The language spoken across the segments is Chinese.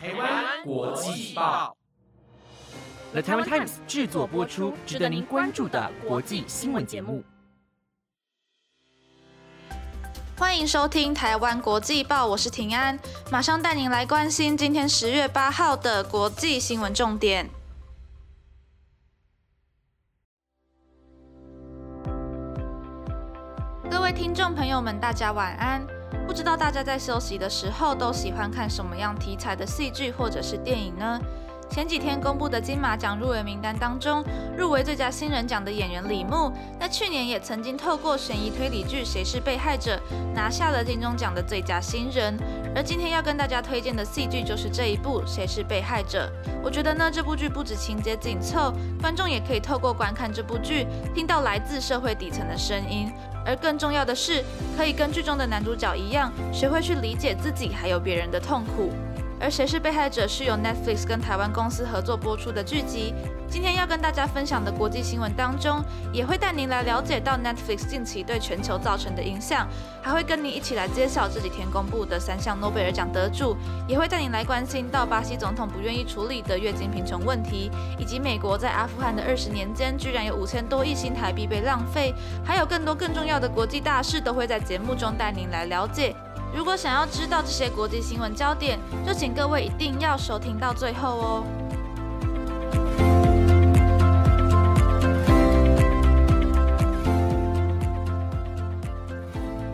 台湾国际报，The Taiwan Times 制作播出，值得您关注的国际新闻节目。欢迎收听台湾国际报，我是平安，马上带您来关心今天十月八号的国际新闻重点。各位听众朋友们，大家晚安。不知道大家在休息的时候都喜欢看什么样题材的戏剧或者是电影呢？前几天公布的金马奖入围名单当中，入围最佳新人奖的演员李牧，那去年也曾经透过悬疑推理剧《谁是被害者》拿下了金钟奖的最佳新人。而今天要跟大家推荐的戏剧就是这一部《谁是被害者》。我觉得呢，这部剧不止情节紧凑，观众也可以透过观看这部剧，听到来自社会底层的声音。而更重要的是，可以跟剧中的男主角一样，学会去理解自己还有别人的痛苦。而谁是被害者是由 Netflix 跟台湾公司合作播出的剧集。今天要跟大家分享的国际新闻当中，也会带您来了解到 Netflix 近期对全球造成的影响，还会跟您一起来揭晓这几天公布的三项诺贝尔奖得主，也会带您来关心到巴西总统不愿意处理的月经贫穷问题，以及美国在阿富汗的二十年间居然有五千多亿新台币被浪费，还有更多更重要的国际大事都会在节目中带您来了解。如果想要知道这些国际新闻焦点，就请各位一定要收听到最后哦。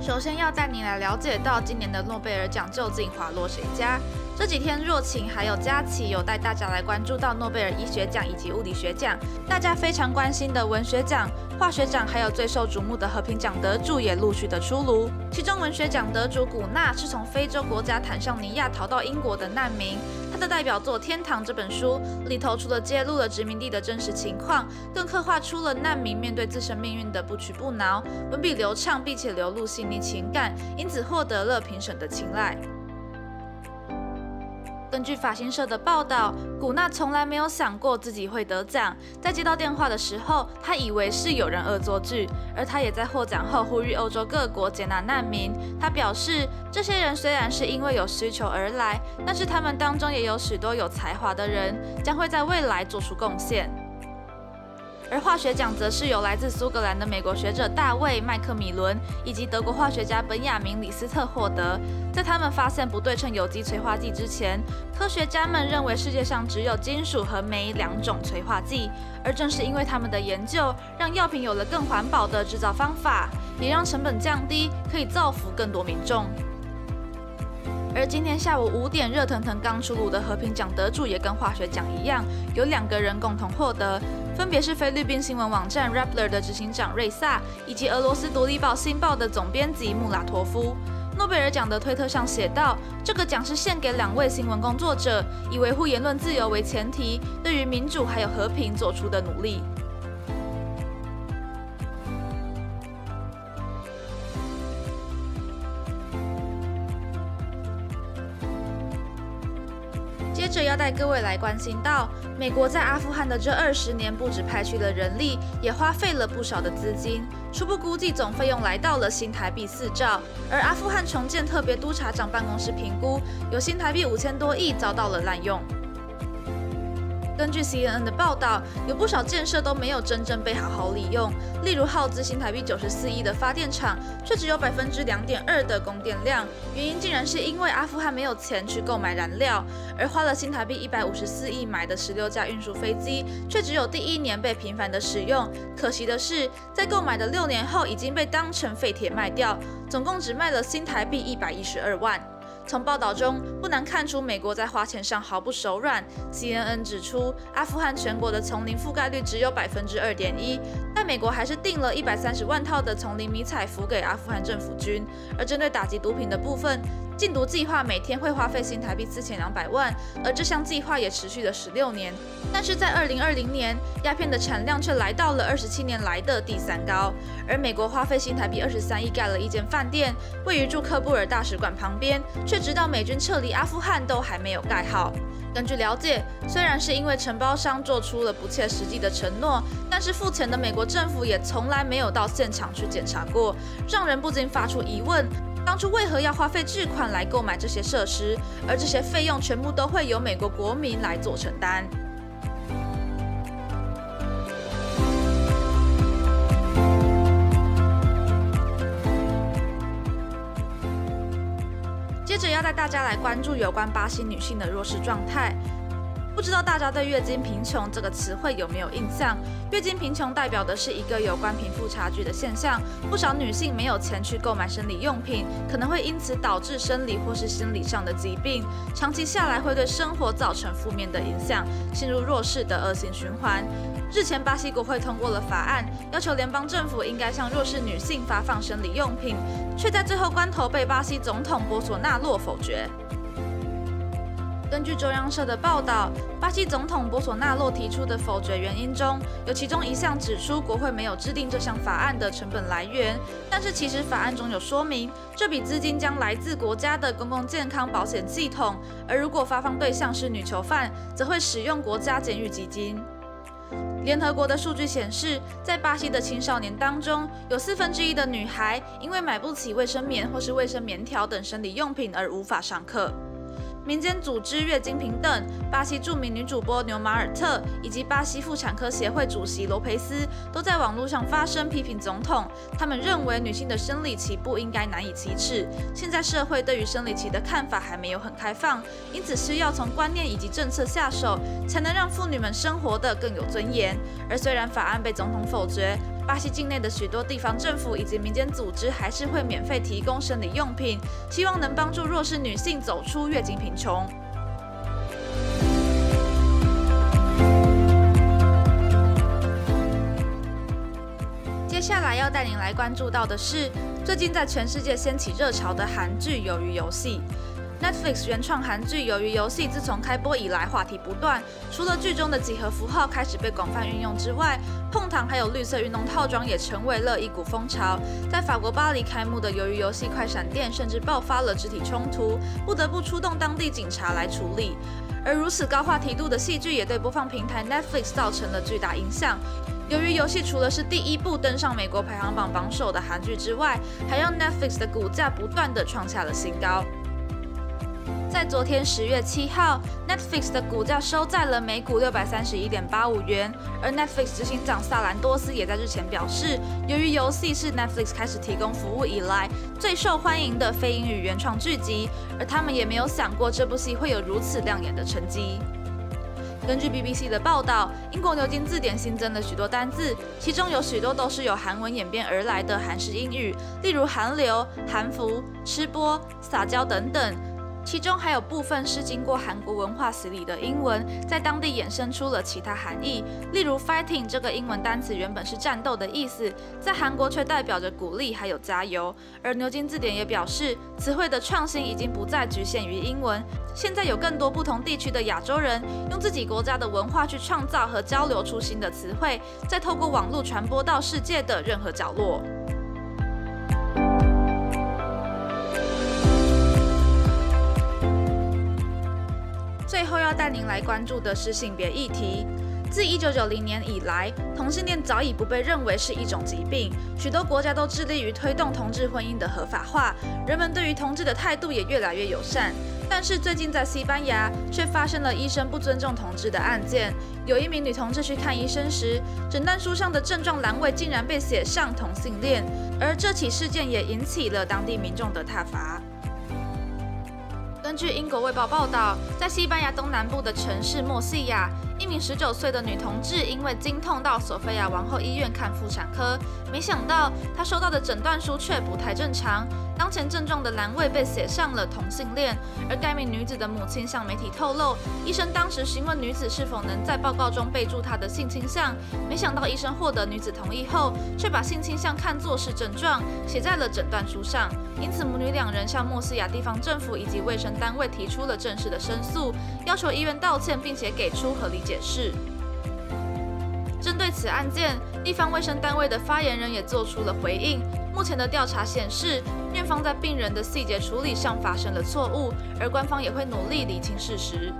首先要带你来了解到今年的诺贝尔奖究竟滑落谁家。这几天，若晴还有佳琪有带大家来关注到诺贝尔医学奖以及物理学奖，大家非常关心的文学奖、化学奖，还有最受瞩目的和平奖得主也陆续的出炉。其中，文学奖得主古纳是从非洲国家坦桑尼亚逃到英国的难民，他的代表作《天堂》这本书里头，除了揭露了殖民地的真实情况，更刻画出了难民面对自身命运的不屈不挠，文笔流畅，并且流露细腻情感，因此获得了评审的青睐。根据法新社的报道，古娜从来没有想过自己会得奖。在接到电话的时候，她以为是有人恶作剧。而她也在获奖后呼吁欧洲各国接纳难民。她表示，这些人虽然是因为有需求而来，但是他们当中也有许多有才华的人，将会在未来做出贡献。而化学奖则是由来自苏格兰的美国学者大卫·麦克米伦以及德国化学家本雅明·李斯特获得。在他们发现不对称有机催化剂之前，科学家们认为世界上只有金属和镁两种催化剂。而正是因为他们的研究，让药品有了更环保的制造方法，也让成本降低，可以造福更多民众。而今天下午五点，热腾腾刚出炉的和平奖得主也跟化学奖一样，有两个人共同获得，分别是菲律宾新闻网站 Rappler 的执行长瑞萨，以及俄罗斯独立报《新报》的总编辑穆拉托夫。诺贝尔奖的推特上写道：“这个奖是献给两位新闻工作者，以维护言论自由为前提，对于民主还有和平做出的努力。”各位来关心到，美国在阿富汗的这二十年，不止派去了人力，也花费了不少的资金，初步估计总费用来到了新台币四兆。而阿富汗重建特别督察长办公室评估，有新台币五千多亿遭到了滥用。根据 CNN 的报道，有不少建设都没有真正被好好利用。例如耗资新台币九十四亿的发电厂，却只有百分之两点二的供电量，原因竟然是因为阿富汗没有钱去购买燃料，而花了新台币一百五十四亿买的十六架运输飞机，却只有第一年被频繁的使用。可惜的是，在购买的六年后已经被当成废铁卖掉，总共只卖了新台币一百一十二万。从报道中不难看出，美国在花钱上毫不手软。CNN 指出，阿富汗全国的丛林覆盖率只有百分之二点一，但美国还是订了一百三十万套的丛林迷彩服给阿富汗政府军。而针对打击毒品的部分，禁毒计划每天会花费新台币四千两百万，而这项计划也持续了十六年。但是在二零二零年，鸦片的产量却来到了二十七年来的第三高。而美国花费新台币二十三亿盖了一间饭店，位于驻喀布尔大使馆旁边，却直到美军撤离阿富汗都还没有盖好。根据了解，虽然是因为承包商做出了不切实际的承诺，但是付钱的美国政府也从来没有到现场去检查过，让人不禁发出疑问。当初为何要花费巨款来购买这些设施？而这些费用全部都会由美国国民来做承担。接着要带大家来关注有关巴西女性的弱势状态。不知道大家对月经贫穷这个词汇有没有印象？月经贫穷代表的是一个有关贫富差距的现象。不少女性没有钱去购买生理用品，可能会因此导致生理或是心理上的疾病，长期下来会对生活造成负面的影响，陷入弱势的恶性循环。日前，巴西国会通过了法案，要求联邦政府应该向弱势女性发放生理用品，却在最后关头被巴西总统波索纳洛否决。根据中央社的报道，巴西总统博索纳洛提出的否决原因中有其中一项指出国会没有制定这项法案的成本来源，但是其实法案中有说明，这笔资金将来自国家的公共健康保险系统，而如果发放对象是女囚犯，则会使用国家监狱基金。联合国的数据显示，在巴西的青少年当中，有四分之一的女孩因为买不起卫生棉或是卫生棉条等生理用品而无法上课。民间组织月经平等、巴西著名女主播牛马尔特以及巴西妇产科协会主席罗培斯都在网络上发声批评总统。他们认为女性的生理期不应该难以启齿。现在社会对于生理期的看法还没有很开放，因此需要从观念以及政策下手，才能让妇女们生活得更有尊严。而虽然法案被总统否决，巴西境内的许多地方政府以及民间组织还是会免费提供生理用品，希望能帮助弱势女性走出月经贫穷。接下来要带您来关注到的是，最近在全世界掀起热潮的韩剧《鱿鱼游戏》。Netflix 原创韩剧《鱿鱼游戏》自从开播以来，话题不断。除了剧中的几何符号开始被广泛运用之外，碰糖还有绿色运动套装也成为了一股风潮。在法国巴黎开幕的鱿鱼游戏快闪店，甚至爆发了肢体冲突，不得不出动当地警察来处理。而如此高话题度的戏剧，也对播放平台 Netflix 造成了巨大影响。由于游戏除了是第一部登上美国排行榜榜首的韩剧之外，还让 Netflix 的股价不断的创下了新高。在昨天十月七号，Netflix 的股价收在了每股六百三十一点八五元。而 Netflix 执行长萨兰多斯也在日前表示，由于游戏是 Netflix 开始提供服务以来最受欢迎的非英语原创剧集，而他们也没有想过这部戏会有如此亮眼的成绩。根据 BBC 的报道，英国牛津字典新增了许多单字，其中有许多都是由韩文演变而来的韩式英语，例如韩流、韩服、吃播、撒娇等等。其中还有部分是经过韩国文化洗礼的英文，在当地衍生出了其他含义。例如，fighting 这个英文单词原本是战斗的意思，在韩国却代表着鼓励还有加油。而牛津字典也表示，词汇的创新已经不再局限于英文，现在有更多不同地区的亚洲人用自己国家的文化去创造和交流出新的词汇，再透过网络传播到世界的任何角落。最后要带您来关注的是性别议题。自一九九零年以来，同性恋早已不被认为是一种疾病，许多国家都致力于推动同志婚姻的合法化，人们对于同志的态度也越来越友善。但是最近在西班牙却发生了医生不尊重同志的案件，有一名女同志去看医生时，诊断书上的症状栏位竟然被写上同性恋，而这起事件也引起了当地民众的挞伐。根据英国卫报报道，在西班牙东南部的城市莫西亚，一名十九岁的女同志因为经痛到索菲亚王后医院看妇产科，没想到她收到的诊断书却不太正常。当前症状的栏位被写上了同性恋，而该名女子的母亲向媒体透露，医生当时询问女子是否能在报告中备注她的性倾向，没想到医生获得女子同意后，却把性倾向看作是症状，写在了诊断书上。因此，母女两人向莫斯亚地方政府以及卫生单位提出了正式的申诉，要求医院道歉，并且给出合理解释。针对此案件，地方卫生单位的发言人也做出了回应。目前的调查显示，院方在病人的细节处理上发生了错误，而官方也会努力理清事实。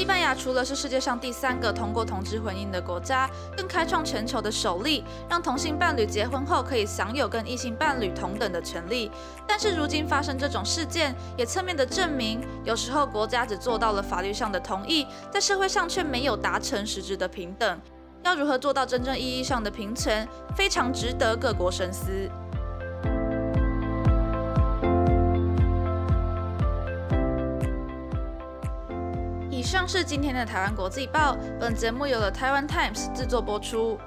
西班牙除了是世界上第三个通过同志婚姻的国家，更开创全球的首例，让同性伴侣结婚后可以享有跟异性伴侣同等的权利。但是如今发生这种事件，也侧面的证明，有时候国家只做到了法律上的同意，在社会上却没有达成实质的平等。要如何做到真正意义上的平权，非常值得各国深思。以上是今天的台湾国际报，本节目由了台湾 Times 制作播出。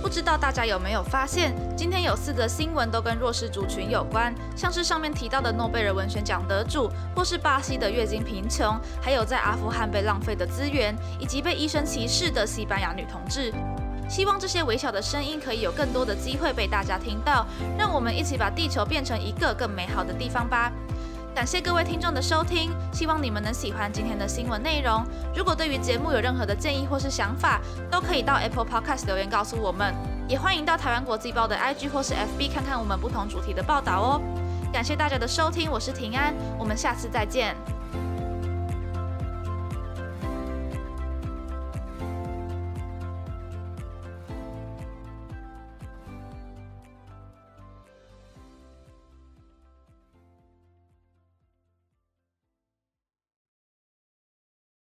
不知道大家有没有发现，今天有四则新闻都跟弱势族群有关，像是上面提到的诺贝尔文学奖得主，或是巴西的月经贫穷，还有在阿富汗被浪费的资源，以及被医生歧视的西班牙女同志。希望这些微小的声音可以有更多的机会被大家听到，让我们一起把地球变成一个更美好的地方吧。感谢各位听众的收听，希望你们能喜欢今天的新闻内容。如果对于节目有任何的建议或是想法，都可以到 Apple Podcast 留言告诉我们，也欢迎到台湾国际报的 IG 或是 FB 看看我们不同主题的报道哦。感谢大家的收听，我是平安，我们下次再见。